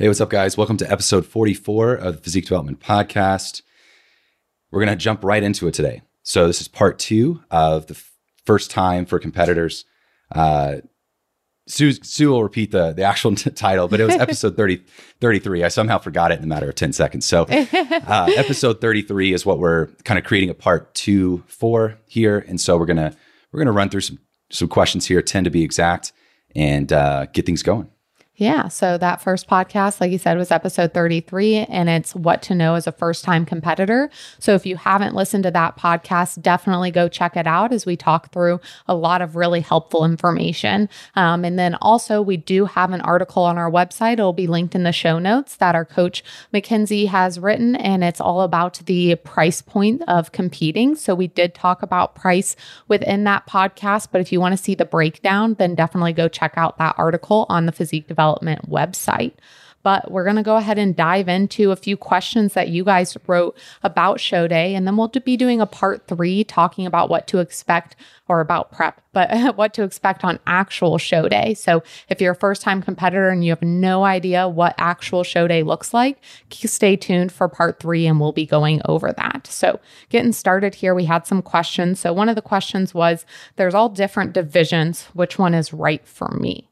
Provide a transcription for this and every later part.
Hey, what's up, guys? Welcome to episode 44 of the Physique Development Podcast. We're going to jump right into it today. So, this is part two of the f- first time for competitors. Uh, Sue, Sue will repeat the, the actual t- title, but it was episode 30, 33. I somehow forgot it in a matter of 10 seconds. So, uh, episode 33 is what we're kind of creating a part two for here. And so, we're going to we're going to run through some, some questions here, 10 to be exact, and uh, get things going. Yeah. So that first podcast, like you said, was episode 33, and it's what to know as a first time competitor. So if you haven't listened to that podcast, definitely go check it out as we talk through a lot of really helpful information. Um, and then also, we do have an article on our website. It'll be linked in the show notes that our coach McKenzie has written, and it's all about the price point of competing. So we did talk about price within that podcast, but if you want to see the breakdown, then definitely go check out that article on the physique development development website. But we're going to go ahead and dive into a few questions that you guys wrote about show day. And then we'll be doing a part three talking about what to expect or about prep, but what to expect on actual show day. So if you're a first time competitor and you have no idea what actual show day looks like, stay tuned for part three and we'll be going over that. So getting started here, we had some questions. So one of the questions was there's all different divisions. Which one is right for me?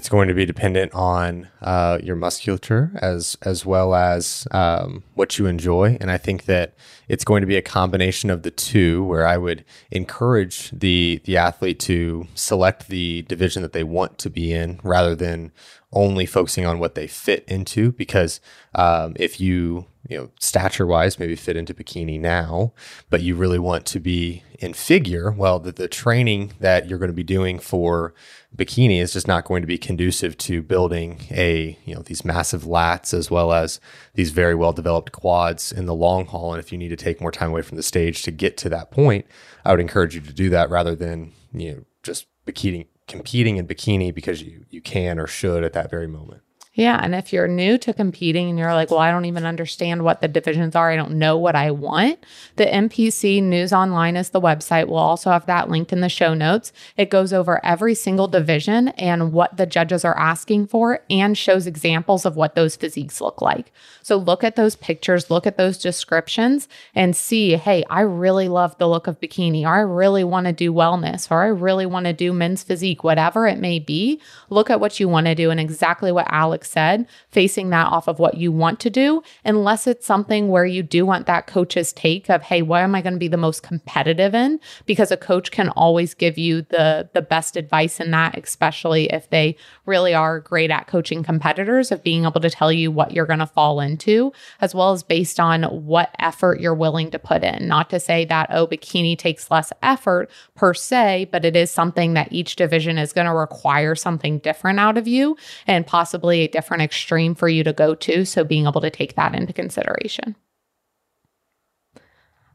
It's going to be dependent on uh, your musculature as as well as um, what you enjoy. And i think that it's going to be a combination of the two where i would encourage the the athlete to select the division that they want to be in rather than only focusing on what they fit into because um, if you you know stature wise maybe fit into bikini now but you really want to be in figure well the, the training that you're going to be doing for bikini is just not going to be conducive to building a you know these massive lats as well as these very well developed quads in the long haul. And if you need to take more time away from the stage to get to that point i would encourage you to do that rather than you know just bikini competing in bikini because you you can or should at that very moment yeah. And if you're new to competing and you're like, well, I don't even understand what the divisions are, I don't know what I want, the NPC News Online is the website. We'll also have that linked in the show notes. It goes over every single division and what the judges are asking for and shows examples of what those physiques look like. So look at those pictures, look at those descriptions, and see, hey, I really love the look of bikini, or I really want to do wellness, or I really want to do men's physique, whatever it may be. Look at what you want to do and exactly what Alex said, facing that off of what you want to do, unless it's something where you do want that coach's take of, hey, what am I going to be the most competitive in? Because a coach can always give you the the best advice in that, especially if they really are great at coaching competitors, of being able to tell you what you're going to fall into, as well as based on what effort you're willing to put in. Not to say that, oh, bikini takes less effort per se, but it is something that each division is going to require something different out of you and possibly different extreme for you to go to. So being able to take that into consideration.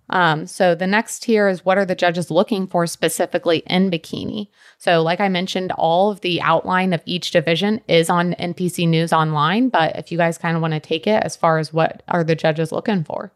Um, so the next tier is what are the judges looking for specifically in bikini? So, like I mentioned, all of the outline of each division is on NPC News Online. But if you guys kind of want to take it as far as what are the judges looking for?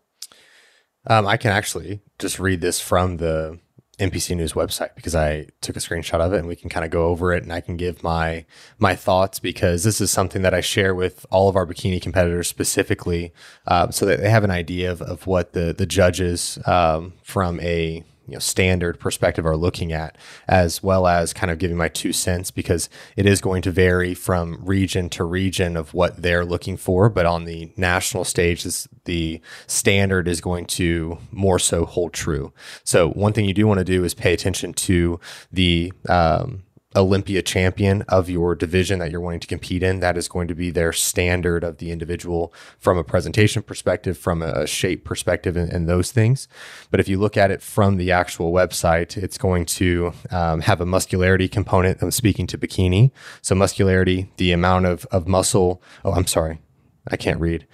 Um, I can actually just read this from the NPC News website because I took a screenshot of it and we can kind of go over it and I can give my my thoughts because this is something that I share with all of our bikini competitors specifically uh, so that they have an idea of, of what the the judges um, from a you know standard perspective are looking at as well as kind of giving my two cents because it is going to vary from region to region of what they're looking for. But on the national stage this, the standard is going to more so hold true. So one thing you do want to do is pay attention to the um, Olympia champion of your division that you're wanting to compete in. That is going to be their standard of the individual from a presentation perspective, from a shape perspective, and, and those things. But if you look at it from the actual website, it's going to um, have a muscularity component. I'm speaking to bikini. So, muscularity, the amount of, of muscle. Oh, I'm sorry. I can't read.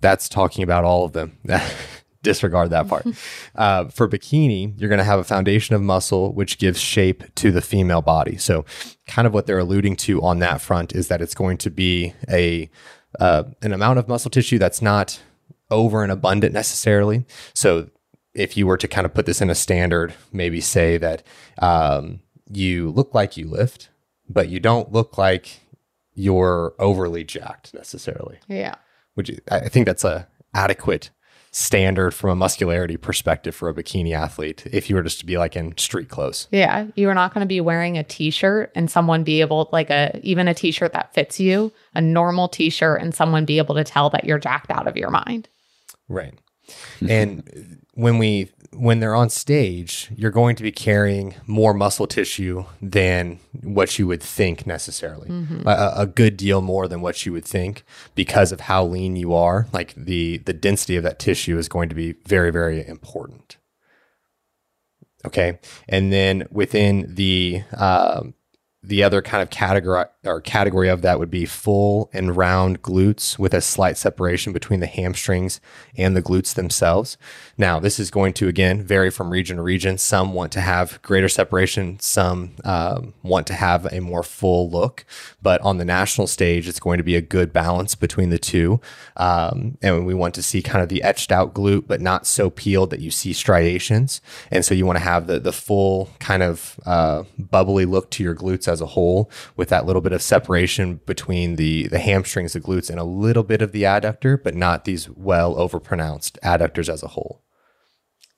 That's talking about all of them. disregard that part. uh, for bikini, you're going to have a foundation of muscle, which gives shape to the female body. So, kind of what they're alluding to on that front is that it's going to be a uh, an amount of muscle tissue that's not over and abundant necessarily. So, if you were to kind of put this in a standard, maybe say that um, you look like you lift, but you don't look like you're overly jacked necessarily. Yeah. Which I think that's a adequate standard from a muscularity perspective for a bikini athlete if you were just to be like in street clothes. Yeah, you are not going to be wearing a t-shirt and someone be able like a even a t-shirt that fits you, a normal t-shirt and someone be able to tell that you're jacked out of your mind. Right. And when we when they're on stage, you're going to be carrying more muscle tissue than what you would think necessarily. Mm-hmm. A, a, good deal more than what you would think because of how lean you are. Like the the density of that tissue is going to be very very important. Okay, and then within the um, the other kind of category or category of that would be full and round glutes with a slight separation between the hamstrings and the glutes themselves. Now, this is going to again vary from region to region. Some want to have greater separation, some um, want to have a more full look. But on the national stage, it's going to be a good balance between the two. Um, and we want to see kind of the etched out glute, but not so peeled that you see striations. And so you want to have the the full kind of uh, bubbly look to your glutes as a whole, with that little bit of separation between the the hamstrings, the glutes, and a little bit of the adductor, but not these well overpronounced adductors as a whole.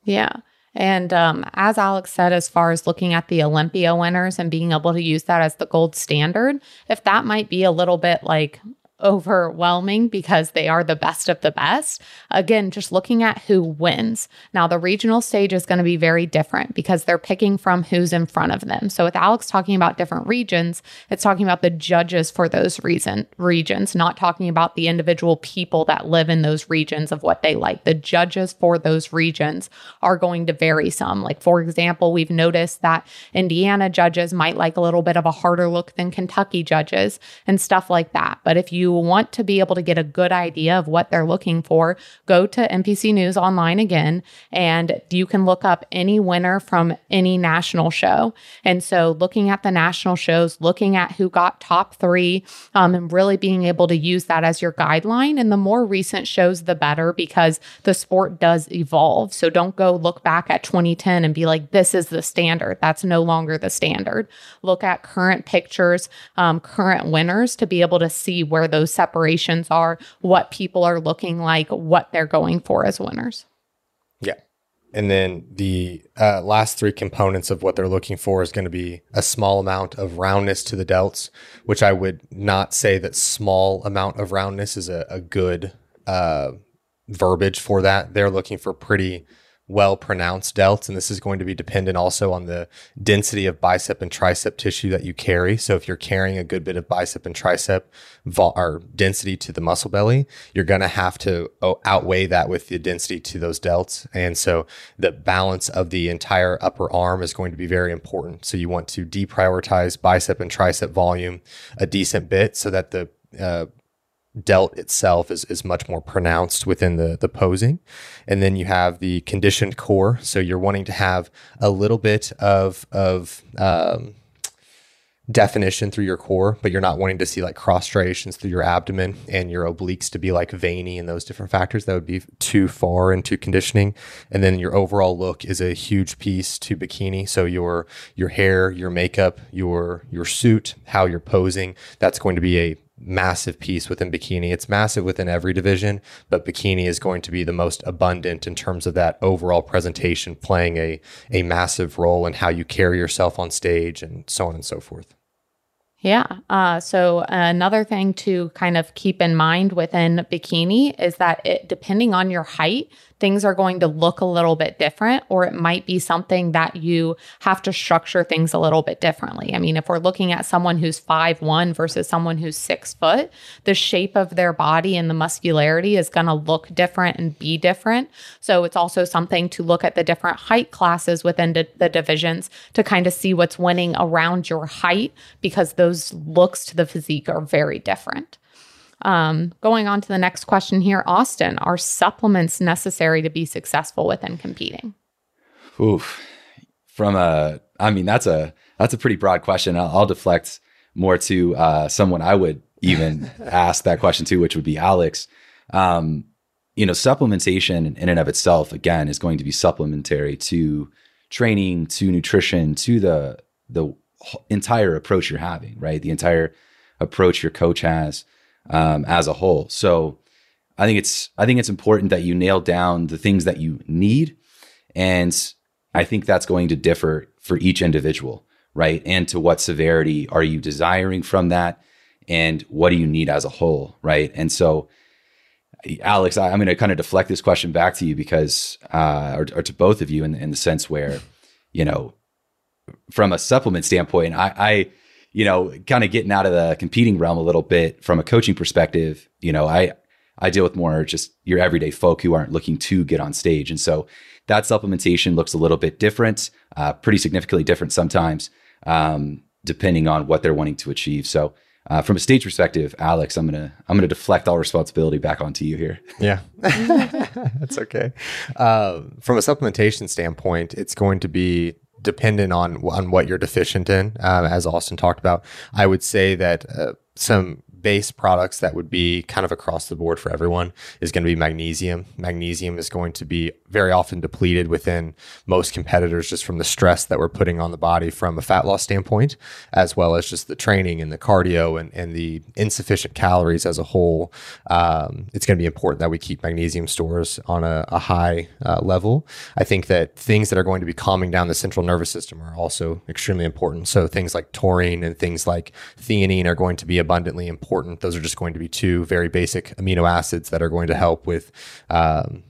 Yeah. And um, as Alex said, as far as looking at the Olympia winners and being able to use that as the gold standard, if that might be a little bit like overwhelming because they are the best of the best. Again, just looking at who wins. Now, the regional stage is going to be very different because they're picking from who's in front of them. So, with Alex talking about different regions, it's talking about the judges for those reason regions, not talking about the individual people that live in those regions of what they like. The judges for those regions are going to vary some. Like, for example, we've noticed that Indiana judges might like a little bit of a harder look than Kentucky judges and stuff like that. But if you want to be able to get a good idea of what they're looking for, go to NPC News Online again, and you can look up any winner from any national show. And so, looking at the national shows, looking at who got top three, um, and really being able to use that as your guideline. And the more recent shows, the better because the sport does evolve. So, don't go look back at 2010 and be like, this is the standard. That's no longer the standard. Look at current pictures, um, current winners to be able to see where those those separations are, what people are looking like, what they're going for as winners. Yeah. And then the uh, last three components of what they're looking for is going to be a small amount of roundness to the delts, which I would not say that small amount of roundness is a, a good uh, verbiage for that. They're looking for pretty well pronounced delts. And this is going to be dependent also on the density of bicep and tricep tissue that you carry. So if you're carrying a good bit of bicep and tricep vol- or density to the muscle belly, you're going to have to oh, outweigh that with the density to those delts. And so the balance of the entire upper arm is going to be very important. So you want to deprioritize bicep and tricep volume a decent bit so that the uh, delt itself is, is much more pronounced within the, the posing. And then you have the conditioned core. So you're wanting to have a little bit of, of um, definition through your core, but you're not wanting to see like cross striations through your abdomen and your obliques to be like veiny and those different factors. That would be too far into conditioning. And then your overall look is a huge piece to bikini. So your your hair, your makeup, your your suit, how you're posing, that's going to be a massive piece within bikini. It's massive within every division, but bikini is going to be the most abundant in terms of that overall presentation, playing a, a massive role in how you carry yourself on stage and so on and so forth. Yeah. Uh, so another thing to kind of keep in mind within bikini is that it, depending on your height, things are going to look a little bit different, or it might be something that you have to structure things a little bit differently. I mean, if we're looking at someone who's five one versus someone who's six foot, the shape of their body and the muscularity is going to look different and be different. So it's also something to look at the different height classes within the divisions to kind of see what's winning around your height because those looks to the physique are very different. Um, going on to the next question here, Austin, are supplements necessary to be successful within competing? Oof. From a, I mean, that's a that's a pretty broad question. I'll, I'll deflect more to uh, someone I would even ask that question to, which would be Alex. Um, you know, supplementation in and of itself, again, is going to be supplementary to training, to nutrition, to the the entire approach you're having, right? The entire approach your coach has um, as a whole. So I think it's I think it's important that you nail down the things that you need, and I think that's going to differ for each individual, right? And to what severity are you desiring from that, and what do you need as a whole, right? And so. Alex, I, am going to kind of deflect this question back to you because, uh, or, or to both of you, in, in the sense where, you know, from a supplement standpoint, I, I you know, kind of getting out of the competing realm a little bit from a coaching perspective, you know, I I deal with more just your everyday folk who aren't looking to get on stage. And so that supplementation looks a little bit different, uh, pretty significantly different sometimes, um, depending on what they're wanting to achieve. So uh, from a stage perspective, Alex, I'm gonna I'm gonna deflect all responsibility back onto you here. Yeah, that's okay. Uh, from a supplementation standpoint, it's going to be dependent on on what you're deficient in. Um, as Austin talked about, I would say that uh, some base products that would be kind of across the board for everyone is going to be magnesium. Magnesium is going to be very often depleted within most competitors just from the stress that we're putting on the body from a fat loss standpoint, as well as just the training and the cardio and, and the insufficient calories as a whole. Um, it's going to be important that we keep magnesium stores on a, a high uh, level. I think that things that are going to be calming down the central nervous system are also extremely important. So things like taurine and things like theanine are going to be abundantly important. Those are just going to be two very basic amino acids that are going to help with um,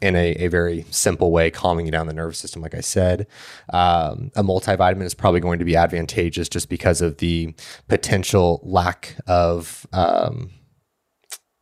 in a, a very simple way, calming you down the nervous system, like I said. Um, a multivitamin is probably going to be advantageous just because of the potential lack of um,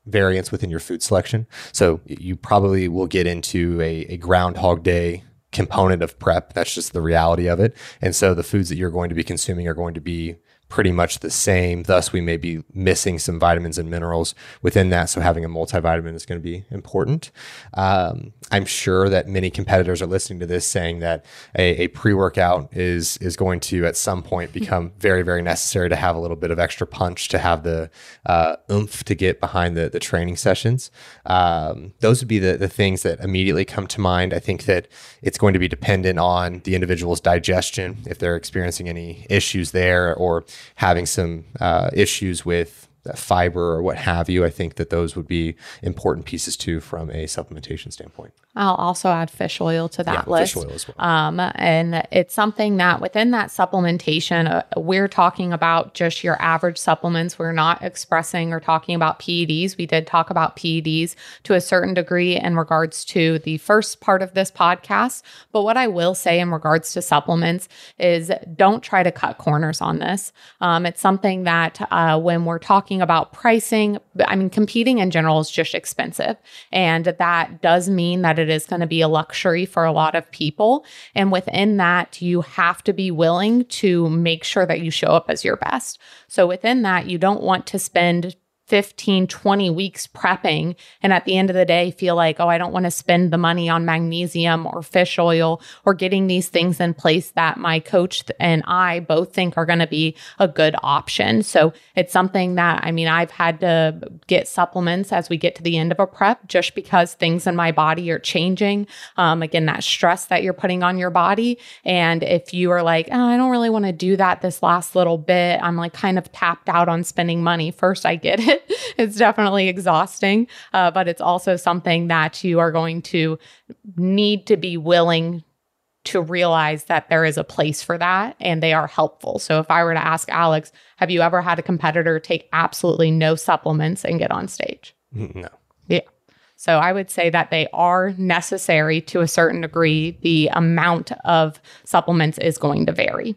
variance within your food selection. So you probably will get into a, a groundhog day component of prep. That's just the reality of it. And so the foods that you're going to be consuming are going to be pretty much the same. Thus, we may be missing some vitamins and minerals within that. So, having a multivitamin is going to be important. Um, I'm sure that many competitors are listening to this saying that a, a pre workout is is going to at some point become very, very necessary to have a little bit of extra punch to have the uh, oomph to get behind the, the training sessions. Um, those would be the, the things that immediately come to mind. I think that it's going to be dependent on the individual's digestion if they're experiencing any issues there or having some uh, issues with fiber or what have you. I think that those would be important pieces too from a supplementation standpoint. I'll also add fish oil to that yeah, list. Fish oil as well. Um, and it's something that within that supplementation, uh, we're talking about just your average supplements. We're not expressing or talking about PEDs. We did talk about PEDs to a certain degree in regards to the first part of this podcast. But what I will say in regards to supplements is don't try to cut corners on this. Um, it's something that uh, when we're talking about pricing, I mean, competing in general is just expensive. And that does mean that it is going to be a luxury for a lot of people. And within that, you have to be willing to make sure that you show up as your best. So within that, you don't want to spend 15, 20 weeks prepping and at the end of the day feel like, oh, I don't want to spend the money on magnesium or fish oil or getting these things in place that my coach and I both think are going to be a good option. So it's something that, I mean, I've had to get supplements as we get to the end of a prep just because things in my body are changing. Um, again, that stress that you're putting on your body. And if you are like, oh, I don't really want to do that this last little bit, I'm like kind of tapped out on spending money. First, I get it. it's definitely exhausting, uh, but it's also something that you are going to need to be willing to realize that there is a place for that and they are helpful. So if I were to ask Alex, have you ever had a competitor take absolutely no supplements and get on stage? No. Yeah. So I would say that they are necessary to a certain degree. The amount of supplements is going to vary.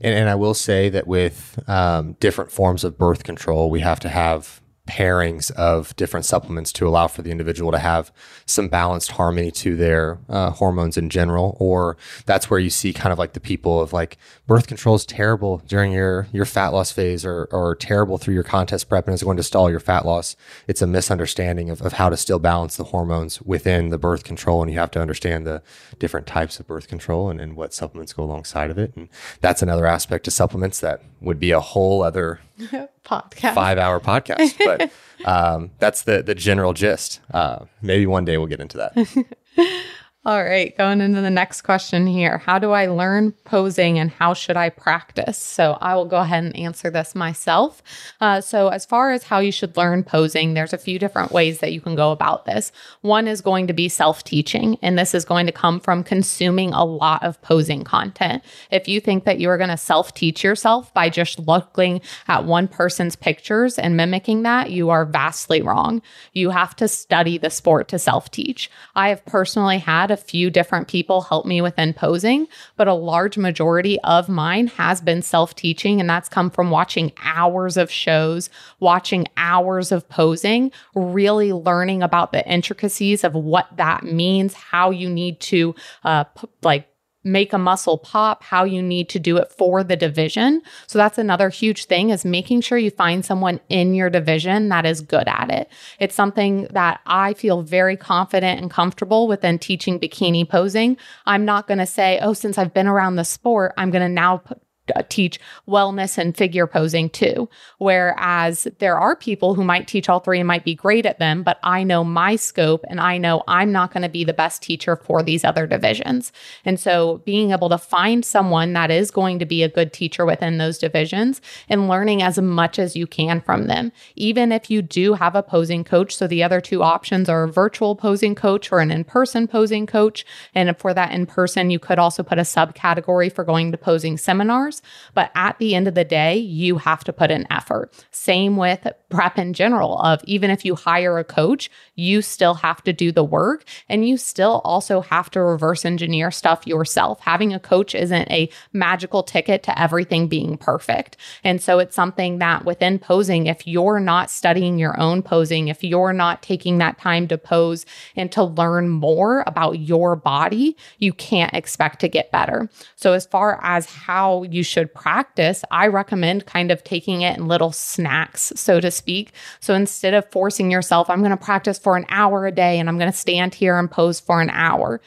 And, and I will say that with um, different forms of birth control, we have to have pairings of different supplements to allow for the individual to have some balanced harmony to their uh, hormones in general or that's where you see kind of like the people of like birth control is terrible during your your fat loss phase or or terrible through your contest prep and is going to stall your fat loss. It's a misunderstanding of, of how to still balance the hormones within the birth control and you have to understand the different types of birth control and, and what supplements go alongside of it. And that's another aspect to supplements that would be a whole other podcast, five hour podcast. But um, that's the the general gist. Uh, maybe one day we'll get into that. All right, going into the next question here. How do I learn posing and how should I practice? So I will go ahead and answer this myself. Uh, so, as far as how you should learn posing, there's a few different ways that you can go about this. One is going to be self teaching, and this is going to come from consuming a lot of posing content. If you think that you are going to self teach yourself by just looking at one person's pictures and mimicking that, you are vastly wrong. You have to study the sport to self teach. I have personally had a few different people help me within posing, but a large majority of mine has been self teaching. And that's come from watching hours of shows, watching hours of posing, really learning about the intricacies of what that means, how you need to, uh, p- like, make a muscle pop, how you need to do it for the division. So that's another huge thing is making sure you find someone in your division that is good at it. It's something that I feel very confident and comfortable within teaching bikini posing. I'm not going to say, "Oh, since I've been around the sport, I'm going to now put Uh, teach wellness and figure posing too. Whereas there are people who might teach all three and might be great at them, but I know my scope and I know I'm not going to be the best teacher for these other divisions. And so being able to find someone that is going to be a good teacher within those divisions and learning as much as you can from them, even if you do have a posing coach. So the other two options are a virtual posing coach or an in person posing coach. And for that in person, you could also put a subcategory for going to posing seminars but at the end of the day, you have to put in effort. Same with prep in general of even if you hire a coach, you still have to do the work and you still also have to reverse engineer stuff yourself. Having a coach isn't a magical ticket to everything being perfect. And so it's something that within posing, if you're not studying your own posing, if you're not taking that time to pose and to learn more about your body, you can't expect to get better. So as far as how you should practice, I recommend kind of taking it in little snacks, so to speak. So instead of forcing yourself, I'm going to practice for an hour a day and I'm going to stand here and pose for an hour.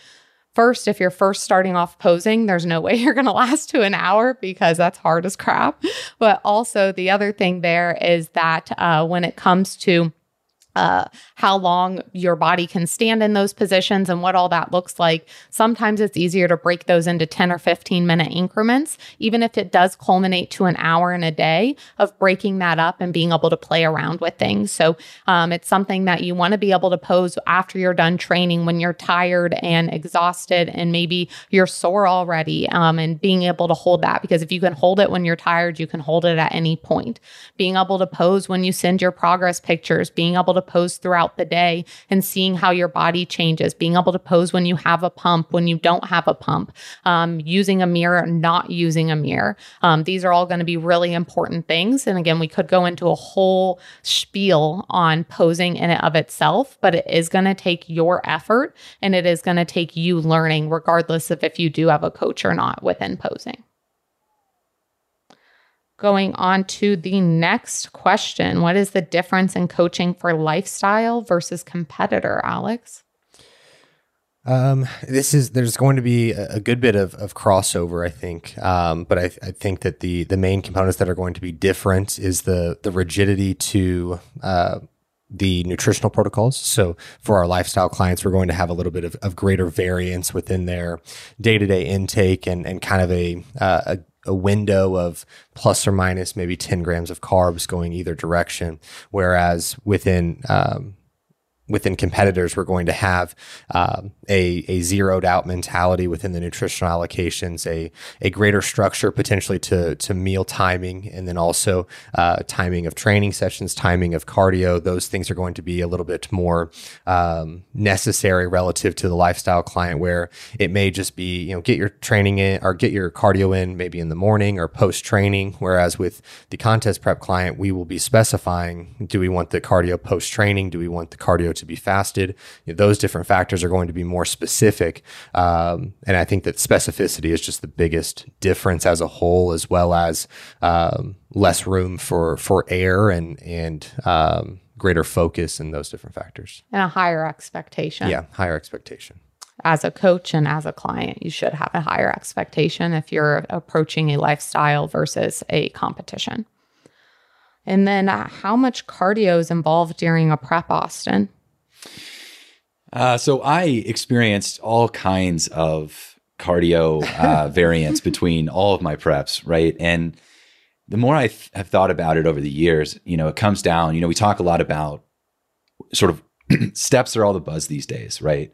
First, if you're first starting off posing, there's no way you're going to last to an hour because that's hard as crap. But also, the other thing there is that uh, when it comes to uh, how long your body can stand in those positions and what all that looks like. Sometimes it's easier to break those into 10 or 15 minute increments, even if it does culminate to an hour in a day of breaking that up and being able to play around with things. So um, it's something that you want to be able to pose after you're done training when you're tired and exhausted and maybe you're sore already um, and being able to hold that because if you can hold it when you're tired, you can hold it at any point. Being able to pose when you send your progress pictures, being able to pose throughout the day and seeing how your body changes, being able to pose when you have a pump, when you don't have a pump, um, using a mirror, not using a mirror. Um, these are all going to be really important things. And again, we could go into a whole spiel on posing in and of itself, but it is going to take your effort and it is going to take you learning, regardless of if you do have a coach or not within posing going on to the next question. What is the difference in coaching for lifestyle versus competitor, Alex? Um, this is there's going to be a, good bit of, of crossover, I think. Um, but I, I think that the the main components that are going to be different is the the rigidity to uh, the nutritional protocols. So for our lifestyle clients, we're going to have a little bit of, of greater variance within their day to day intake and and kind of a, uh, a a window of plus or minus maybe 10 grams of carbs going either direction. Whereas within um, within competitors, we're going to have um, a, a zeroed out mentality within the nutritional allocations, a, a greater structure potentially to, to meal timing, and then also uh, timing of training sessions, timing of cardio. Those things are going to be a little bit more um, necessary relative to the lifestyle client, where it may just be, you know, get your training in or get your cardio in maybe in the morning or post training. Whereas with the contest prep client, we will be specifying do we want the cardio post training? Do we want the cardio to be fasted. You know, those different factors are going to be more specific. Um, and I think that specificity is just the biggest difference as a whole, as well as um, less room for, for error and, and, um, greater focus and those different factors. And a higher expectation. Yeah, higher expectation as a coach and as a client, you should have a higher expectation if you're approaching a lifestyle versus a competition. And then, uh, how much cardio is involved during a prep, Austin? Uh, so I experienced all kinds of cardio uh, variants between all of my preps, right? And the more I th- have thought about it over the years, you know, it comes down, you know, we talk a lot about sort of steps are all the buzz these days, right?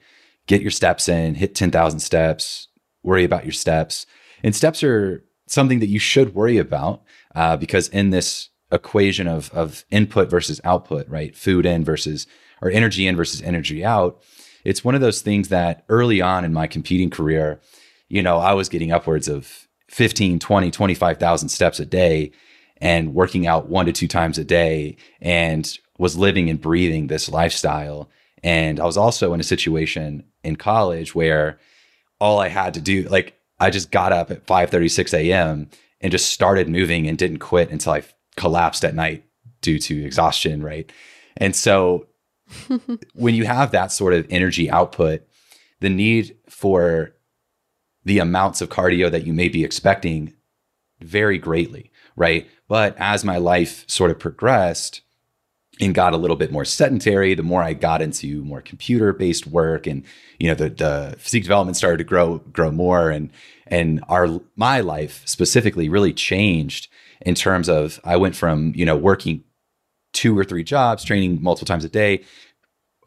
Get your steps in, hit 10,000 steps, worry about your steps. And steps are something that you should worry about uh, because in this equation of, of input versus output, right? Food in versus, or energy in versus energy out, it's one of those things that early on in my competing career, you know, I was getting upwards of 15, 20, 25,000 steps a day and working out one to two times a day and was living and breathing this lifestyle. And I was also in a situation in college where all I had to do, like I just got up at 5 36 a.m. and just started moving and didn't quit until I collapsed at night due to exhaustion, right? And so when you have that sort of energy output, the need for the amounts of cardio that you may be expecting vary greatly, right? But as my life sort of progressed and got a little bit more sedentary, the more I got into more computer based work and you know the the physique development started to grow grow more and and our my life specifically really changed in terms of I went from, you know, working two or three jobs, training multiple times a day.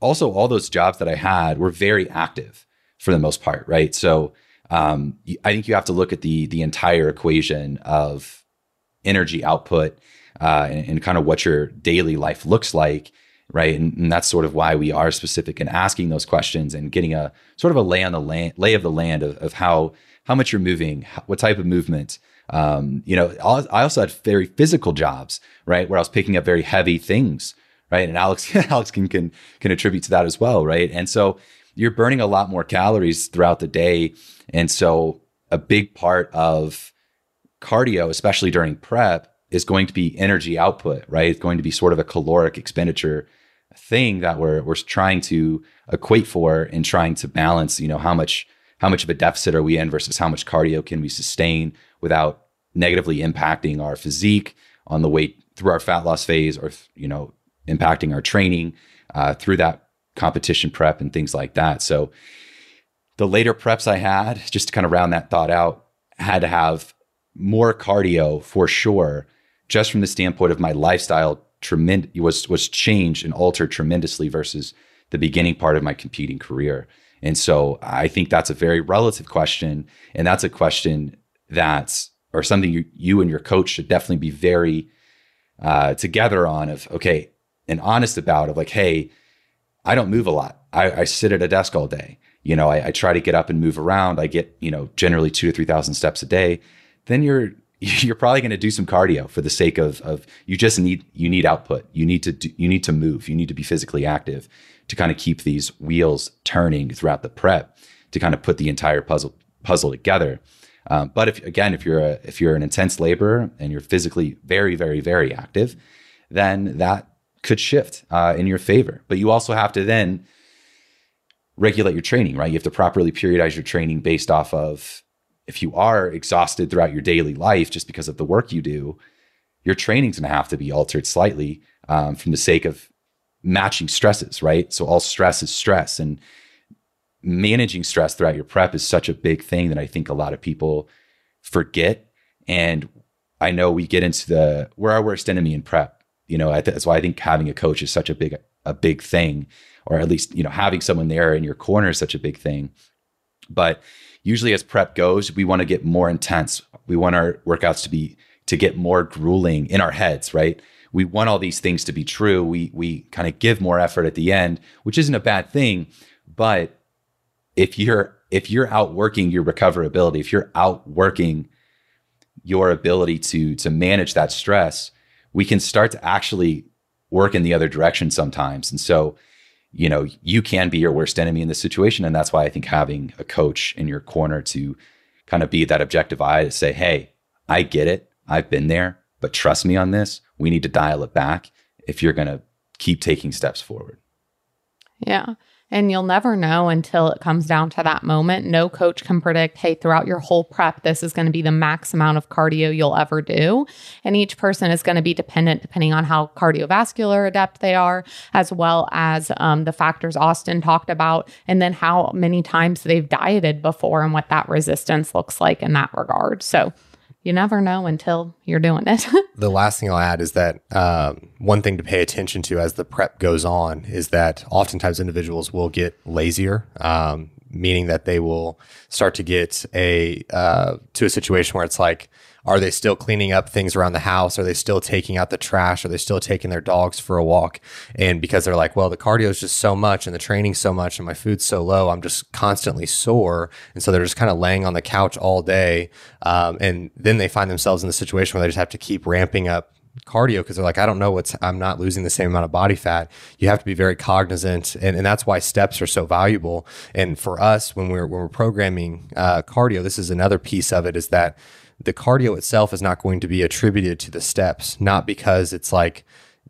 Also, all those jobs that I had were very active for the most part, right? So um, I think you have to look at the the entire equation of energy output uh, and, and, kind of what your daily life looks like, right? And, and, that's sort of why we are specific in asking those questions and getting a sort of a lay on the land, lay of the land of, of how how much you're moving, what type of movement. Um, you know, I also had very physical jobs, right, where I was picking up very heavy things, right, and Alex Alex can can can attribute to that as well, right, and so you're burning a lot more calories throughout the day. And so a big part of cardio, especially during prep, is going to be energy output, right? It's going to be sort of a caloric expenditure thing that we're we're trying to equate for and trying to balance, you know, how much how much of a deficit are we in versus how much cardio can we sustain without negatively impacting our physique on the way through our fat loss phase or you know impacting our training uh, through that competition prep and things like that. So the later preps I had, just to kind of round that thought out, had to have more cardio for sure, just from the standpoint of my lifestyle tremendous was was changed and altered tremendously versus the beginning part of my competing career. And so I think that's a very relative question. And that's a question that's or something you, you and your coach should definitely be very uh, together on of okay and honest about of like, hey, I don't move a lot. I, I sit at a desk all day. You know, I, I, try to get up and move around. I get, you know, generally two to three thousand steps a day. Then you're you're probably going to do some cardio for the sake of of you just need you need output. You need to do, you need to move. You need to be physically active to kind of keep these wheels turning throughout the prep to kind of put the entire puzzle puzzle together. Um, but if again, if you're a if you're an intense laborer and you're physically very very very active, then that could shift uh, in your favor. But you also have to then regulate your training, right? You have to properly periodize your training based off of if you are exhausted throughout your daily life just because of the work you do, your training's going to have to be altered slightly um, from the sake of matching stresses, right? So all stress is stress, and managing stress throughout your prep is such a big thing that I think a lot of people forget. And I know we get into the we're our worst enemy in prep you know, that's why I think having a coach is such a big a big thing, or at least you know having someone there in your corner is such a big thing. But usually, as prep goes, we want to get more intense. We want our workouts to be to get more grueling in our heads, right? We want all these things to be true. We we kind of give more effort at the end, which isn't a bad thing. But if you're if you're outworking your recoverability, if you're outworking your ability to to manage that stress, we can start to actually work in the other direction sometimes. And so, you know, you can be your worst enemy in this situation. And that's why I think having a coach in your corner to kind of be that objective eye to say, hey, I get it. I've been there, but trust me on this. We need to dial it back if you're going to keep taking steps forward. Yeah. And you'll never know until it comes down to that moment. No coach can predict, hey, throughout your whole prep, this is going to be the max amount of cardio you'll ever do. And each person is going to be dependent depending on how cardiovascular adept they are, as well as um, the factors Austin talked about, and then how many times they've dieted before and what that resistance looks like in that regard. So, you never know until you're doing it. the last thing I'll add is that um, one thing to pay attention to as the prep goes on is that oftentimes individuals will get lazier. Um, meaning that they will start to get a uh, to a situation where it's like are they still cleaning up things around the house? Are they still taking out the trash? Are they still taking their dogs for a walk? And because they're like, well, the cardio is just so much and the training's so much and my food's so low, I'm just constantly sore. And so they're just kind of laying on the couch all day. Um, and then they find themselves in the situation where they just have to keep ramping up cardio because they're like, I don't know what's, I'm not losing the same amount of body fat. You have to be very cognizant. And, and that's why steps are so valuable. And for us, when we're, when we're programming uh, cardio, this is another piece of it is that the cardio itself is not going to be attributed to the steps, not because it's like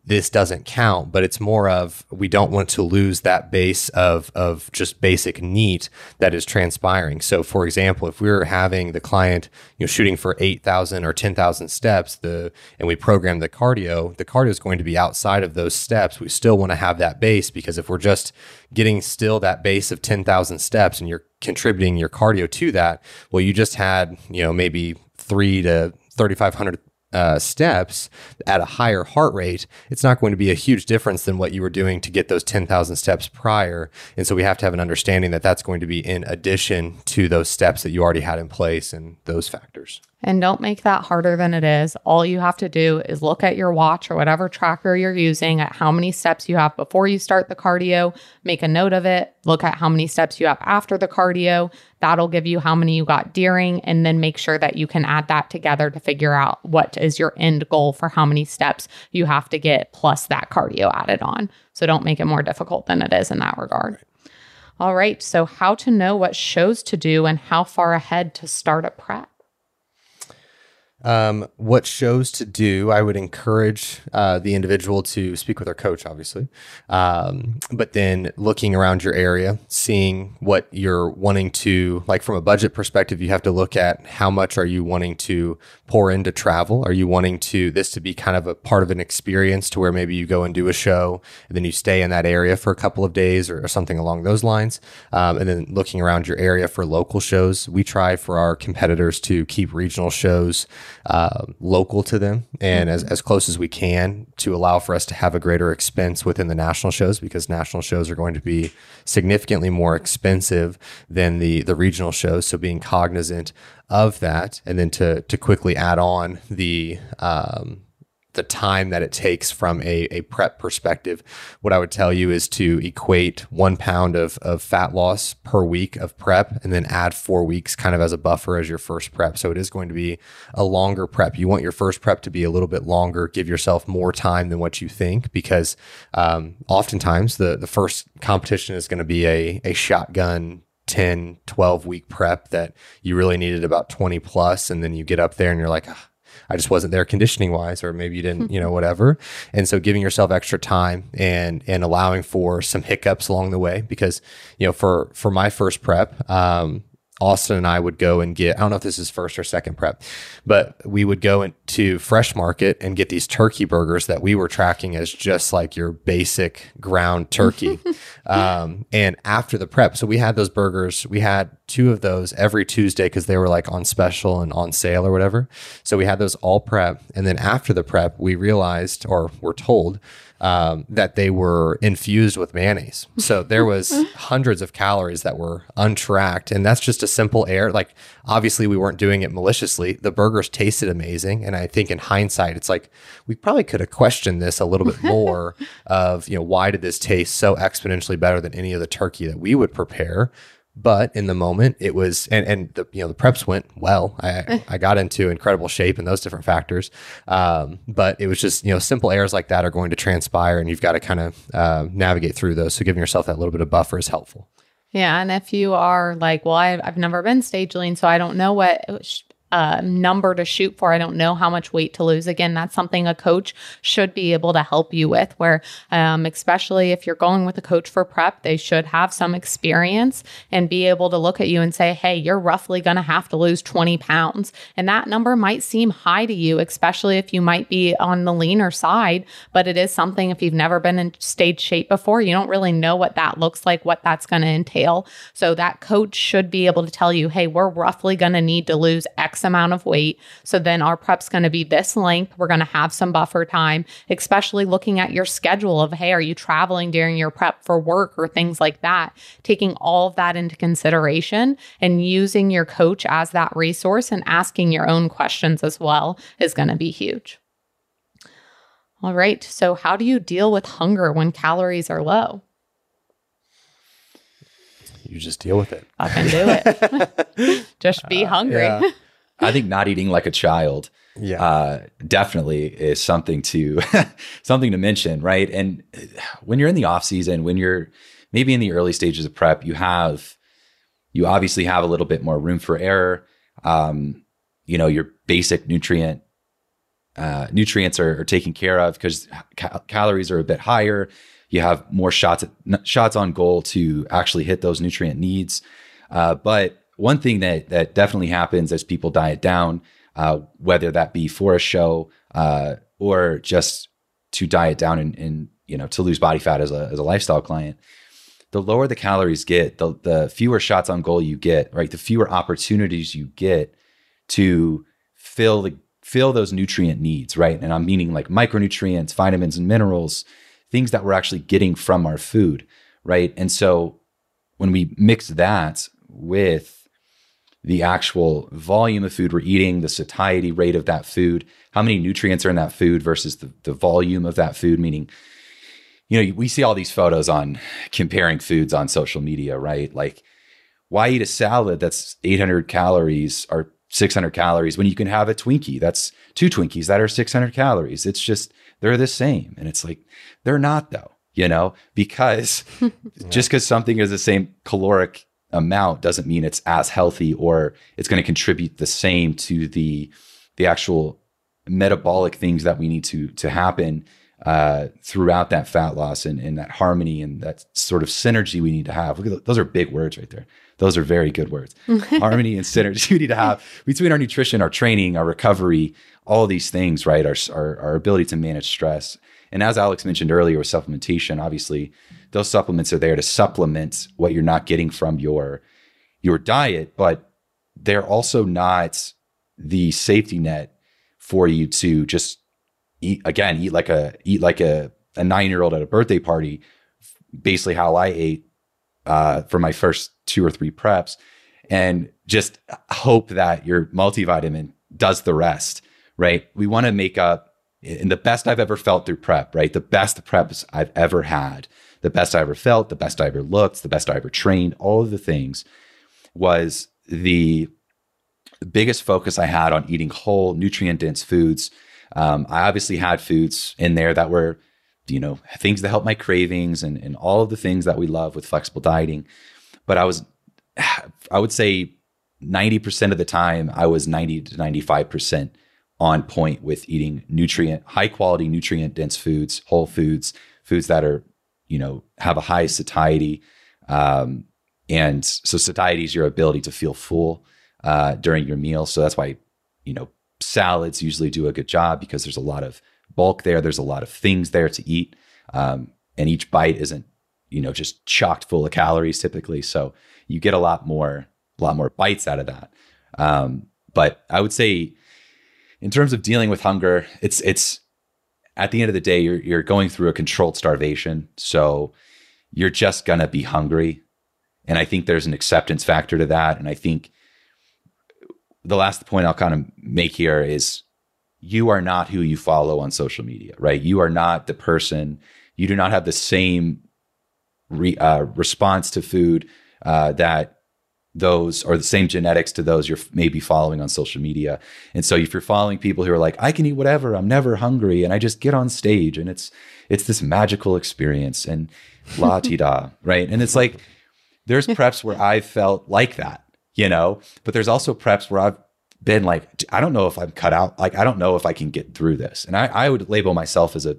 this doesn't count, but it's more of we don't want to lose that base of of just basic NEAT that is transpiring. So, for example, if we're having the client you know shooting for eight thousand or ten thousand steps, the and we program the cardio, the cardio is going to be outside of those steps. We still want to have that base because if we're just getting still that base of ten thousand steps and you're contributing your cardio to that, well, you just had you know maybe three to 3,500 uh, steps at a higher heart rate, it's not going to be a huge difference than what you were doing to get those 10,000 steps prior. And so we have to have an understanding that that's going to be in addition to those steps that you already had in place and those factors. And don't make that harder than it is. All you have to do is look at your watch or whatever tracker you're using at how many steps you have before you start the cardio, make a note of it, look at how many steps you have after the cardio. That'll give you how many you got during, and then make sure that you can add that together to figure out what is your end goal for how many steps you have to get plus that cardio added on. So don't make it more difficult than it is in that regard. All right. So, how to know what shows to do and how far ahead to start a prep. Um, what shows to do, I would encourage uh, the individual to speak with their coach, obviously. Um, but then looking around your area, seeing what you're wanting to, like from a budget perspective, you have to look at how much are you wanting to pour into travel? Are you wanting to this to be kind of a part of an experience to where maybe you go and do a show and then you stay in that area for a couple of days or, or something along those lines? Um, and then looking around your area for local shows, we try for our competitors to keep regional shows uh, local to them and as, as close as we can to allow for us to have a greater expense within the national shows because national shows are going to be significantly more expensive than the the regional shows. So being cognizant of that, and then to to quickly add on the um, the time that it takes from a, a prep perspective, what I would tell you is to equate one pound of, of fat loss per week of prep and then add four weeks kind of as a buffer as your first prep. So it is going to be a longer prep. You want your first prep to be a little bit longer, give yourself more time than what you think, because um, oftentimes the, the first competition is going to be a, a shotgun 10, 12 week prep that you really needed about 20 plus, And then you get up there and you're like, oh, I just wasn't there conditioning wise, or maybe you didn't, you know, whatever. And so giving yourself extra time and and allowing for some hiccups along the way, because you know, for for my first prep, um, Austin and I would go and get, I don't know if this is first or second prep, but we would go into Fresh Market and get these turkey burgers that we were tracking as just like your basic ground turkey. um, and after the prep, so we had those burgers, we had two of those every Tuesday because they were like on special and on sale or whatever. So we had those all prep. And then after the prep, we realized or were told um, that they were infused with mayonnaise. So there was hundreds of calories that were untracked, and that's just a simple error. Like obviously we weren't doing it maliciously. The burgers tasted amazing, and I think in hindsight, it's like we probably could have questioned this a little bit more. of you know why did this taste so exponentially better than any of the turkey that we would prepare? But in the moment it was and and the you know the preps went well. I i got into incredible shape and those different factors. Um, but it was just you know simple errors like that are going to transpire and you've got to kind of uh, navigate through those. So giving yourself that little bit of buffer is helpful. Yeah and if you are like well i've, I've never been stage lean so i don't know what a number to shoot for. I don't know how much weight to lose. Again, that's something a coach should be able to help you with. Where, um, especially if you're going with a coach for prep, they should have some experience and be able to look at you and say, "Hey, you're roughly going to have to lose 20 pounds," and that number might seem high to you, especially if you might be on the leaner side. But it is something if you've never been in stage shape before, you don't really know what that looks like, what that's going to entail. So that coach should be able to tell you, "Hey, we're roughly going to need to lose X." amount of weight. So then our prep's going to be this length. We're going to have some buffer time, especially looking at your schedule of, hey, are you traveling during your prep for work or things like that? Taking all of that into consideration and using your coach as that resource and asking your own questions as well is going to be huge. All right. So, how do you deal with hunger when calories are low? You just deal with it. Fucking do it. just be uh, hungry. yeah. I think not eating like a child Yeah. uh, definitely is something to something to mention, right? And when you're in the off season, when you're maybe in the early stages of prep, you have you obviously have a little bit more room for error. Um, you know, your basic nutrient uh, nutrients are, are taken care of because ca- calories are a bit higher. You have more shots at, shots on goal to actually hit those nutrient needs. Uh, but one thing that that definitely happens as people diet down, uh, whether that be for a show uh, or just to diet down and, and you know to lose body fat as a as a lifestyle client, the lower the calories get, the the fewer shots on goal you get, right? The fewer opportunities you get to fill the fill those nutrient needs, right? And I'm meaning like micronutrients, vitamins and minerals, things that we're actually getting from our food, right? And so when we mix that with the actual volume of food we're eating, the satiety rate of that food, how many nutrients are in that food versus the, the volume of that food, meaning, you know, we see all these photos on comparing foods on social media, right? Like, why eat a salad that's 800 calories or 600 calories when you can have a Twinkie that's two Twinkies that are 600 calories? It's just, they're the same. And it's like, they're not though, you know, because just because something is the same caloric amount doesn't mean it's as healthy or it's going to contribute the same to the the actual metabolic things that we need to to happen uh, throughout that fat loss and, and that harmony and that sort of synergy we need to have. Look at those are big words right there. Those are very good words. harmony and synergy we need to have between our nutrition, our training, our recovery, all these things, right? Our, our, our ability to manage stress. And as Alex mentioned earlier with supplementation, obviously those supplements are there to supplement what you're not getting from your your diet, but they're also not the safety net for you to just eat again, eat like a eat like a, a nine year old at a birthday party, basically how I ate uh, for my first two or three preps, and just hope that your multivitamin does the rest, right? We want to make up in the best I've ever felt through prep, right? The best preps I've ever had, the best I ever felt, the best I ever looked, the best I ever trained, all of the things was the biggest focus I had on eating whole, nutrient dense foods. Um, I obviously had foods in there that were, you know, things that help my cravings and, and all of the things that we love with flexible dieting. But I was, I would say 90% of the time, I was 90 to 95% on point with eating nutrient, high quality, nutrient dense foods, whole foods, foods that are, you know, have a high satiety. Um, and so satiety is your ability to feel full uh, during your meal. So that's why, you know, salads usually do a good job because there's a lot of bulk there. There's a lot of things there to eat. Um, and each bite isn't, you know, just chocked full of calories typically. So you get a lot more, a lot more bites out of that. Um, but I would say, in terms of dealing with hunger, it's it's at the end of the day, you're you're going through a controlled starvation. So you're just gonna be hungry. And I think there's an acceptance factor to that. And I think the last point I'll kind of make here is you are not who you follow on social media, right? You are not the person, you do not have the same re, uh, response to food uh, that those or the same genetics to those you're maybe following on social media. And so if you're following people who are like, I can eat whatever, I'm never hungry, and I just get on stage and it's it's this magical experience and la ti da, right? And it's like there's preps where I've felt like that, you know, but there's also preps where I've been like, I don't know if I'm cut out. Like, I don't know if I can get through this. And I, I would label myself as a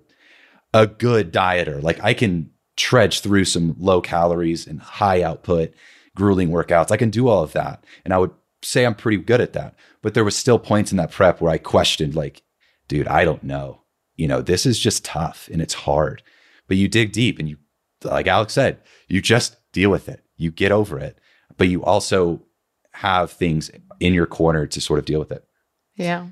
a good dieter. Like I can trudge through some low calories and high output, grueling workouts. I can do all of that. And I would say I'm pretty good at that. But there was still points in that prep where I questioned, like, dude, I don't know. You know, this is just tough and it's hard. But you dig deep and you, like Alex said, you just deal with it. You get over it. But you also have things in your corner to sort of deal with it. Yeah.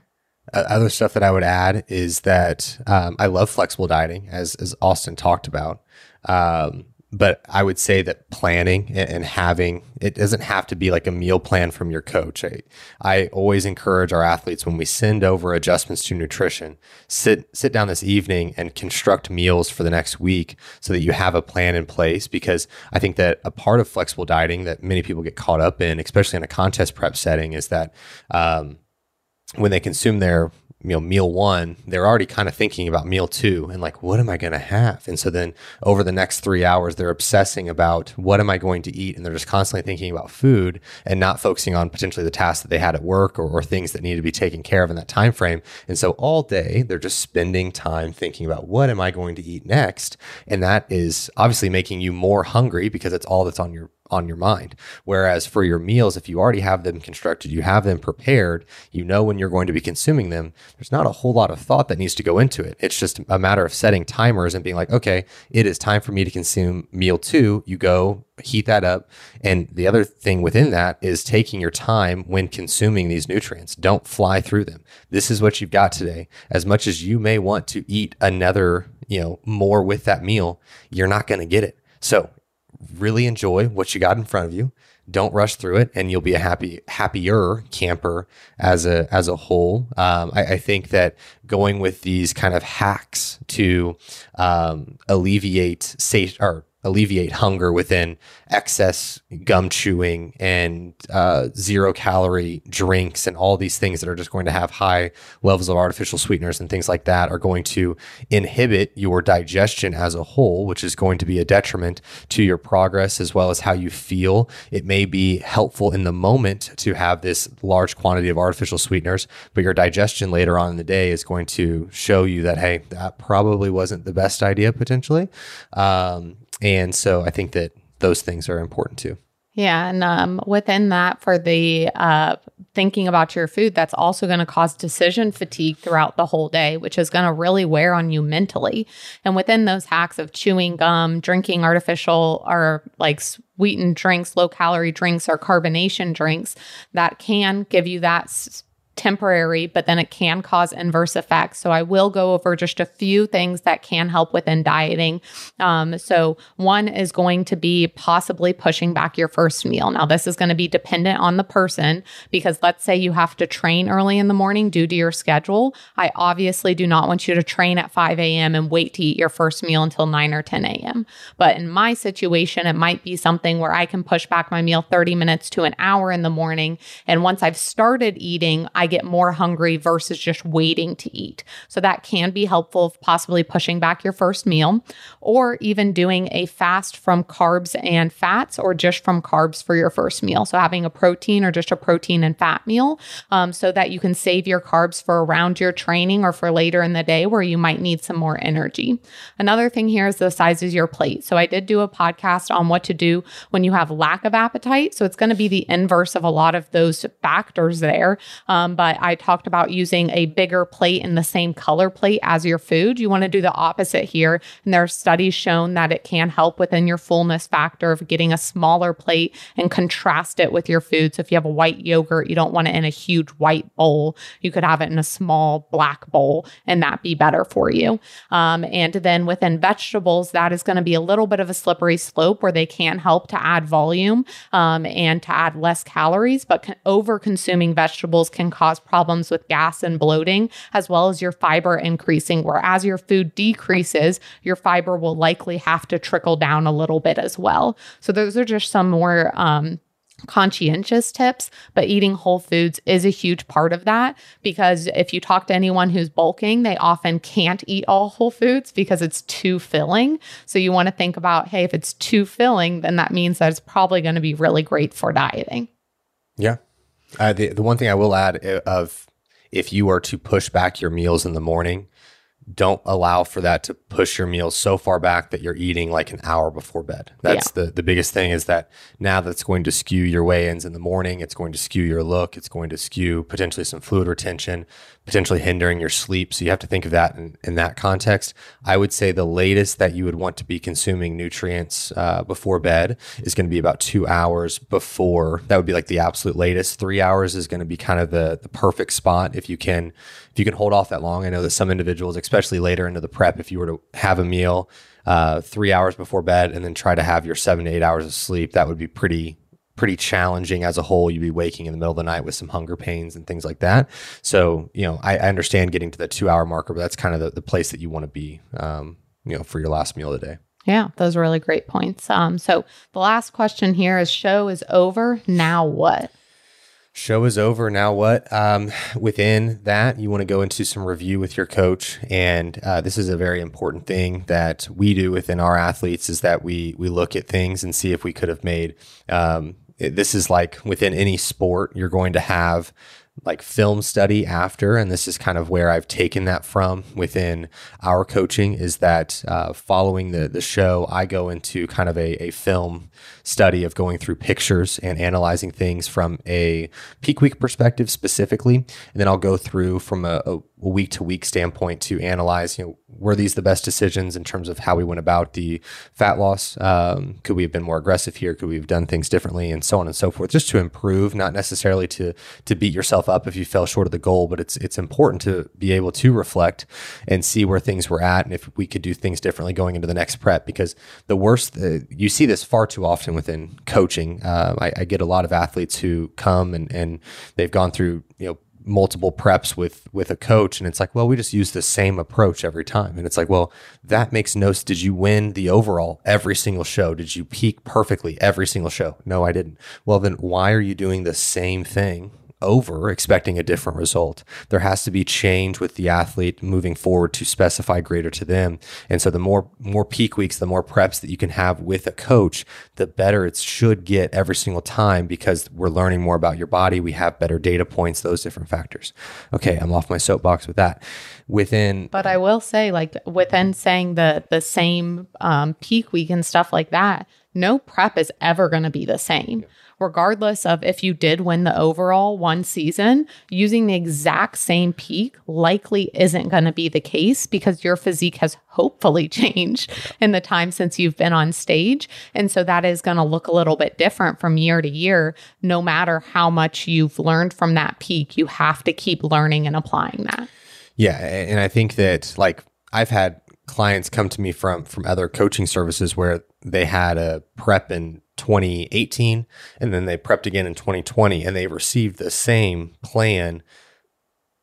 Other stuff that I would add is that um, I love flexible dieting, as as Austin talked about. Um, but I would say that planning and, having it doesn't have to be like a meal plan from your coach. I, I always encourage our athletes when we send over adjustments to nutrition, sit sit down this evening and construct meals for the next week so that you have a plan in place. Because I think that a part of flexible dieting that many people get caught up in, especially in a contest prep setting, is that um, when they consume their you know meal one they're already kind of thinking about meal two and like what am i going to have? And so then over the next three hours they're obsessing about what am i going to eat? And they're just constantly thinking about food and not focusing on potentially the tasks that they had at work or, or things that need to be taken care of in that time frame and so all day they're just spending time thinking about what am i going to eat next? And that is obviously making you more hungry because it's all that's on your on your mind. Whereas for your meals, if you already have them constructed, you have them prepared, you know when you're going to be consuming them, there's not a whole lot of thought that needs to go into it. It's just a matter of setting timers and being like, okay, it is time for me to consume meal two. You go heat that up. And the other thing within that is taking your time when consuming these nutrients. Don't fly through them. This is what you've got today. As much as you may want to eat another, you know, more with that meal, you're not going to get it. So really enjoy what you got in front of you. Don't rush through it, and you'll be a happy, happier camper as a as a whole. Um, I, I think that going with these kind of hacks to um, alleviate sate or alleviate hunger within excess gum chewing and uh, zero calorie drinks and all these things that are just going to have high levels of artificial sweeteners and things like that are going to inhibit your digestion as a whole, which is going to be a detriment to your progress as well as how you feel. It may be helpful in the moment to have this large quantity of artificial sweeteners, but your digestion later on in the day is going to show you that, hey, that probably wasn't the best idea potentially. Um, and so I think that those things are important too. Yeah, and um, within that, for the uh, thinking about your food, that's also going to cause decision fatigue throughout the whole day, which is going to really wear on you mentally. And within those hacks of chewing gum, drinking artificial or like sweetened drinks, low calorie drinks, or carbonation drinks, that can give you that. Temporary, but then it can cause inverse effects. So I will go over just a few things that can help within dieting. Um, so one is going to be possibly pushing back your first meal. Now, this is going to be dependent on the person because let's say you have to train early in the morning due to your schedule. I obviously do not want you to train at 5 a.m. and wait to eat your first meal until 9 or 10 a.m. But in my situation, it might be something where I can push back my meal 30 minutes to an hour in the morning. And once I've started eating, I get more hungry versus just waiting to eat. So that can be helpful, possibly pushing back your first meal or even doing a fast from carbs and fats or just from carbs for your first meal. So having a protein or just a protein and fat meal um, so that you can save your carbs for around your training or for later in the day where you might need some more energy. Another thing here is the size of your plate. So I did do a podcast on what to do when you have lack of appetite. So it's going to be the inverse of a lot of those factors there. Um, but I talked about using a bigger plate in the same color plate as your food. You want to do the opposite here. And there are studies shown that it can help within your fullness factor of getting a smaller plate and contrast it with your food. So if you have a white yogurt, you don't want it in a huge white bowl. You could have it in a small black bowl and that be better for you. Um, and then within vegetables, that is going to be a little bit of a slippery slope where they can help to add volume um, and to add less calories, but over consuming vegetables can cause problems with gas and bloating, as well as your fiber increasing. Where as your food decreases, your fiber will likely have to trickle down a little bit as well. So, those are just some more. Um, conscientious tips, but eating whole foods is a huge part of that because if you talk to anyone who's bulking, they often can't eat all whole foods because it's too filling. So you want to think about, hey, if it's too filling, then that means that it's probably going to be really great for dieting. Yeah. Uh, the the one thing I will add uh, of if you are to push back your meals in the morning, don't allow for that to push your meals so far back that you're eating like an hour before bed. That's the the biggest thing is that now that's going to skew your weigh-ins in the morning, it's going to skew your look, it's going to skew potentially some fluid retention, potentially hindering your sleep. So you have to think of that in, in that context. I would say the latest that you would want to be consuming nutrients uh, before bed is going to be about two hours before. That would be like the absolute latest. Three hours is going to be kind of the the perfect spot if you can if you can hold off that long. I know that some individuals, especially later into the prep, if you were to have a meal uh, three hours before bed and then try to have your seven to eight hours of sleep, that would be pretty pretty challenging as a whole. You'd be waking in the middle of the night with some hunger pains and things like that. So, you know, I, I understand getting to the two hour marker, but that's kind of the, the place that you want to be, um, you know, for your last meal of the day. Yeah, those are really great points. Um, so the last question here is show is over. Now what? Show is over. Now what? Um, within that, you want to go into some review with your coach, and uh, this is a very important thing that we do within our athletes is that we we look at things and see if we could have made. Um, this is like within any sport, you're going to have like film study after and this is kind of where i've taken that from within our coaching is that uh, following the, the show i go into kind of a, a film study of going through pictures and analyzing things from a peak week perspective specifically. And then i'll go through from a, a week to week standpoint to analyze, you know, were these the best decisions in terms of how we went about the fat loss? Um, could we have been more aggressive here? Could we have done things differently, and so on and so forth, just to improve, not necessarily to to beat yourself up if you fell short of the goal, but it's it's important to be able to reflect and see where things were at, and if we could do things differently going into the next prep. Because the worst, uh, you see this far too often within coaching. Uh, I, I get a lot of athletes who come and and they've gone through you know multiple preps with with a coach and it's like well we just use the same approach every time. And it's like well that makes no did you win the overall every single show? Did you peak perfectly every single show? No i didn't. Well then why are you doing the same thing over expecting a different result. There has to be change with the athlete moving forward to specify greater to them. And so the more more peak weeks, the more preps that you can have with a coach, the better it should get every single time because we're learning more about your body. We have better data points, those different factors. Okay, I'm off my soapbox with that. Within But I will say like within saying the the same um, peak week and stuff like that, no prep is ever going to be the same regardless of if you did win the overall one season, using the exact same peak likely isn't going to be the case because your physique has hopefully changed in the time since you've been on stage. And so that is going to look a little bit different from year to year. No matter how much you've learned from that peak, you have to keep learning and applying that. Yeah. And I think that like I've had clients come to me from from other coaching services where they had a prep in 2018 and then they prepped again in 2020 and they received the same plan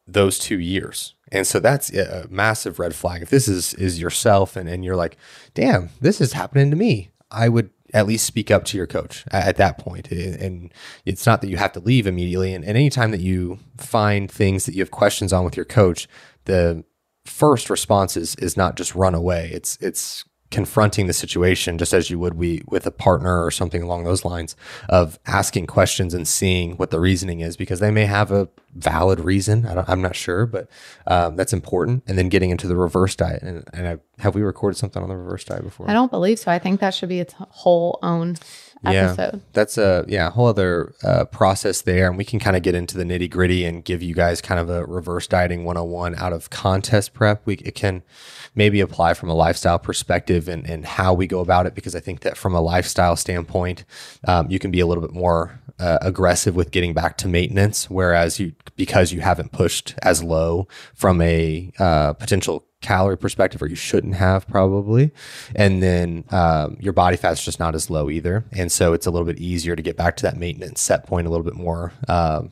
those two years and so that's a massive red flag if this is is yourself and, and you're like damn this is happening to me i would at least speak up to your coach at, that point. And it's not that you have to leave immediately. And, and anytime that you find things that you have questions on with your coach, the first response is is not just run away. It's it's confronting the situation just as you would with a partner or something along those lines of asking questions and seeing what the reasoning is because they may have a valid reason. I am not sure but um, that's important. And then getting into the reverse diet. And, and I, have we recorded something on the reverse diet before? I don't believe so. I think that should be its whole own episode. Yeah, that's a yeah, a whole other uh, process there, and we can kind of get into the nitty gritty and give you guys kind of a reverse dieting 101 out of contest prep. We it can maybe apply from a lifestyle perspective and, and how we go about it because I think that from a lifestyle standpoint, um, you can be a little bit more uh, aggressive with getting back to maintenance, whereas you because you haven't pushed as low from a uh, potential calorie perspective, or you shouldn't have probably. And then um, your body fat's just not as low either. And so it's a little bit easier to get back to that maintenance set point a little bit more um,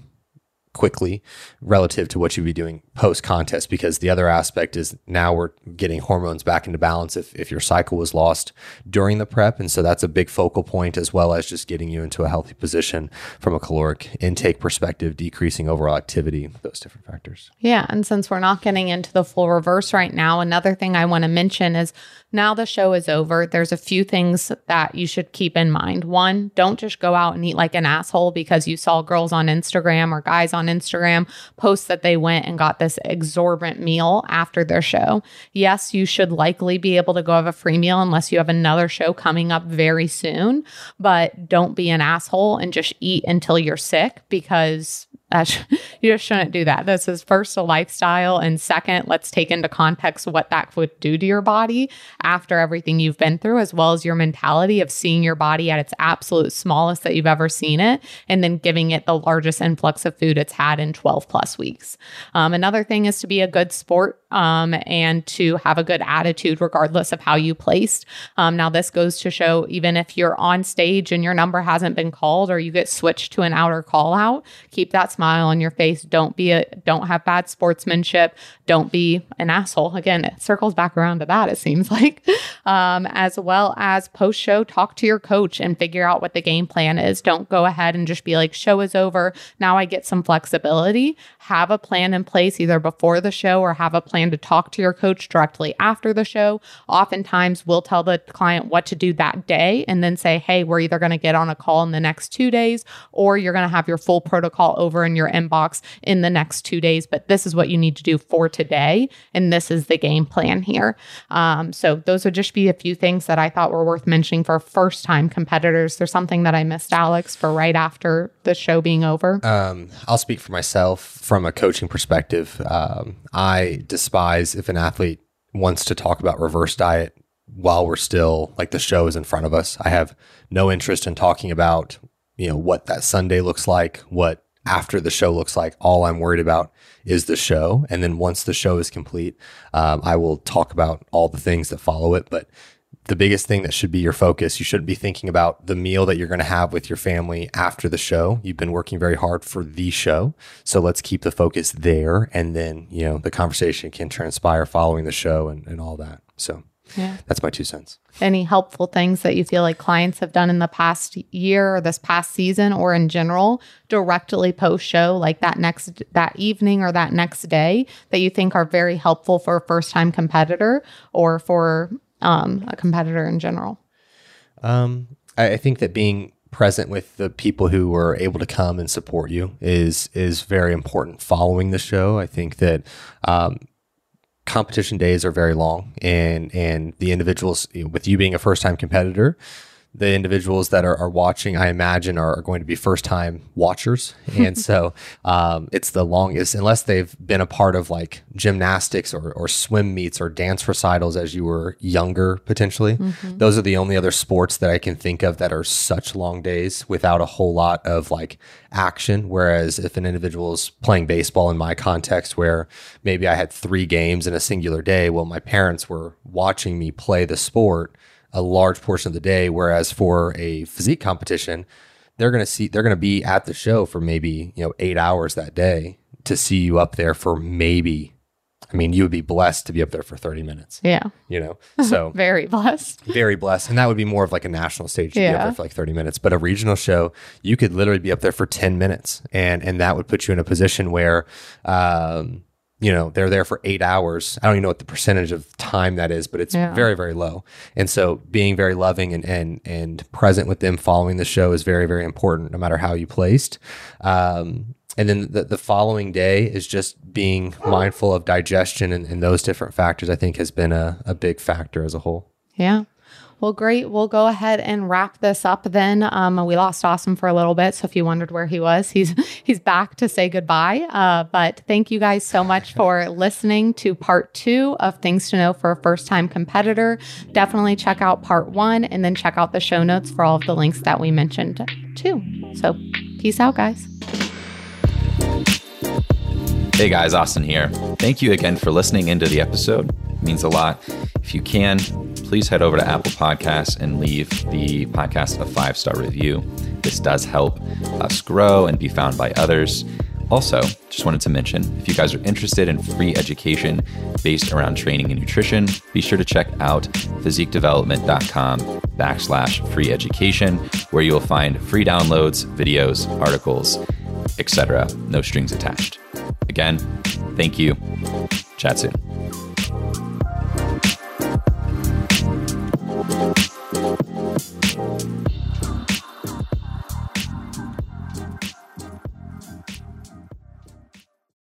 quickly relative to what you'd be doing post contest because the other aspect is now we're getting hormones back into balance if, if your cycle was lost during the prep and so that's a big focal point as well as just getting you into a healthy position from a caloric intake perspective decreasing overall activity those different factors Yeah. And since we're not getting into the full reverse right now, another thing I want to mention is now the show is over. There's a few things that you should keep in mind. One, don't just go out and eat like an asshole because you saw girls on Instagram or guys on Instagram post that they went and got this exorbitant meal after their show. Yes, you should likely be able to go have a free meal unless you have another show coming up very soon, but don't be an asshole and just eat until you're sick because that you just shouldn't do that. This is first a lifestyle, and second, let's take into context what that would do to your body after everything you've been through, as well as your mentality of seeing your body at its absolute smallest that you've ever seen it, and then giving it the largest influx of food it's had in 12 plus weeks. Um, another thing is to be a good sport um, and to have a good attitude, regardless of how you placed. Um, now, this goes to show even if you're on stage and your number hasn't been called or you get switched to an outer call out, keep that smile on your face. Don't be a don't have bad sportsmanship. Don't be an asshole. Again, it circles back around to that. It seems like, um, as well as post show, talk to your coach and figure out what the game plan is. Don't go ahead and just be like, show is over. Now I get some flexibility. Have a plan in place either before the show or have a plan to talk to your coach directly after the show. Oftentimes, we'll tell the client what to do that day and then say, hey, we're either going to get on a call in the next two days or you're going to have your full protocol over in your inbox in the next two days. But this is what you need to do for today. And this is the game plan here. Um, so, those would just be a few things that I thought were worth mentioning for first time competitors. There's something that I missed, Alex, for right after the show being over. Um, I'll speak for myself from a coaching perspective. Um, I despise if an athlete wants to talk about reverse diet while we're still like the show is in front of us. I have no interest in talking about, you know, what that Sunday looks like, what after the show looks like. All I'm worried about is the show. And then once the show is complete, um, I will talk about all the things that follow it. But the biggest thing that should be your focus. You shouldn't be thinking about the meal that you're going to have with your family after the show. You've been working very hard for the show. So let's keep the focus there. And then, you know, the conversation can transpire following the show and, and all that. So Yeah. that's my two cents. Any helpful things that you feel like clients have done in the past year or this past season or in general directly post show, like that next, that evening or that next day that you think are very helpful for a first time competitor or for um, a competitor in general? Um, I, I think that being present with the people who were able to come and support you is is very important. Following the show, I think that um, competition days are very long, and and the individuals with you being a first time competitor. The individuals that are, are watching, I imagine, are, are going to be first time watchers. And so um, it's the longest, unless they've been a part of like gymnastics or, or swim meets or dance recitals as you were younger, potentially. Those are the only other sports that I can think of that are such long days without a whole lot of like action. Whereas if an individual is playing baseball in my context, where maybe I had three games in a singular day, well, my parents were watching me play the sport a large portion of the day. Whereas for a physique competition, they're going to see, they're going to be at the show for maybe, you know, eight hours that day to see you up there for maybe, I mean, you would be blessed to be up there for 30 minutes, Yeah. you know? So Very blessed. very blessed. And that would be more of like a national stage to be up there for like 30 minutes. But a regional show, you could literally be up there for 10 minutes. And and that would put you in a position where um, you know, they're there for eight hours. I don't even know what the percentage of time that is, but it's Yeah. very, very low. And so being very loving and and and present with them following the show is very, very important, no matter how you placed. Um, and then the, the following day is just being mindful of digestion and, and those different factors, I think has been a, a big factor as a whole. Yeah. Well, great. We'll go ahead and wrap this up then. Um, we lost Austin for a little bit, so if you wondered where he was, he's he's back to say goodbye. Uh, but thank you guys so much for listening to part two of Things to Know for a First Time Competitor. Definitely check out part one and then check out the show notes for all of the links that we mentioned too. So, peace out, guys. Hey guys, Austin here. Thank you again for listening into the episode. It means a lot. If you can, please head over to Apple Podcasts and leave the podcast a five star review. This does help us grow and be found by others. Also, just wanted to mention if you guys are interested in free education based around training and nutrition, be sure to check out physiquedevelopment.com backslash free education, where you'll find free downloads, videos, articles, etc. No strings attached. Again, thank you. Chat soon.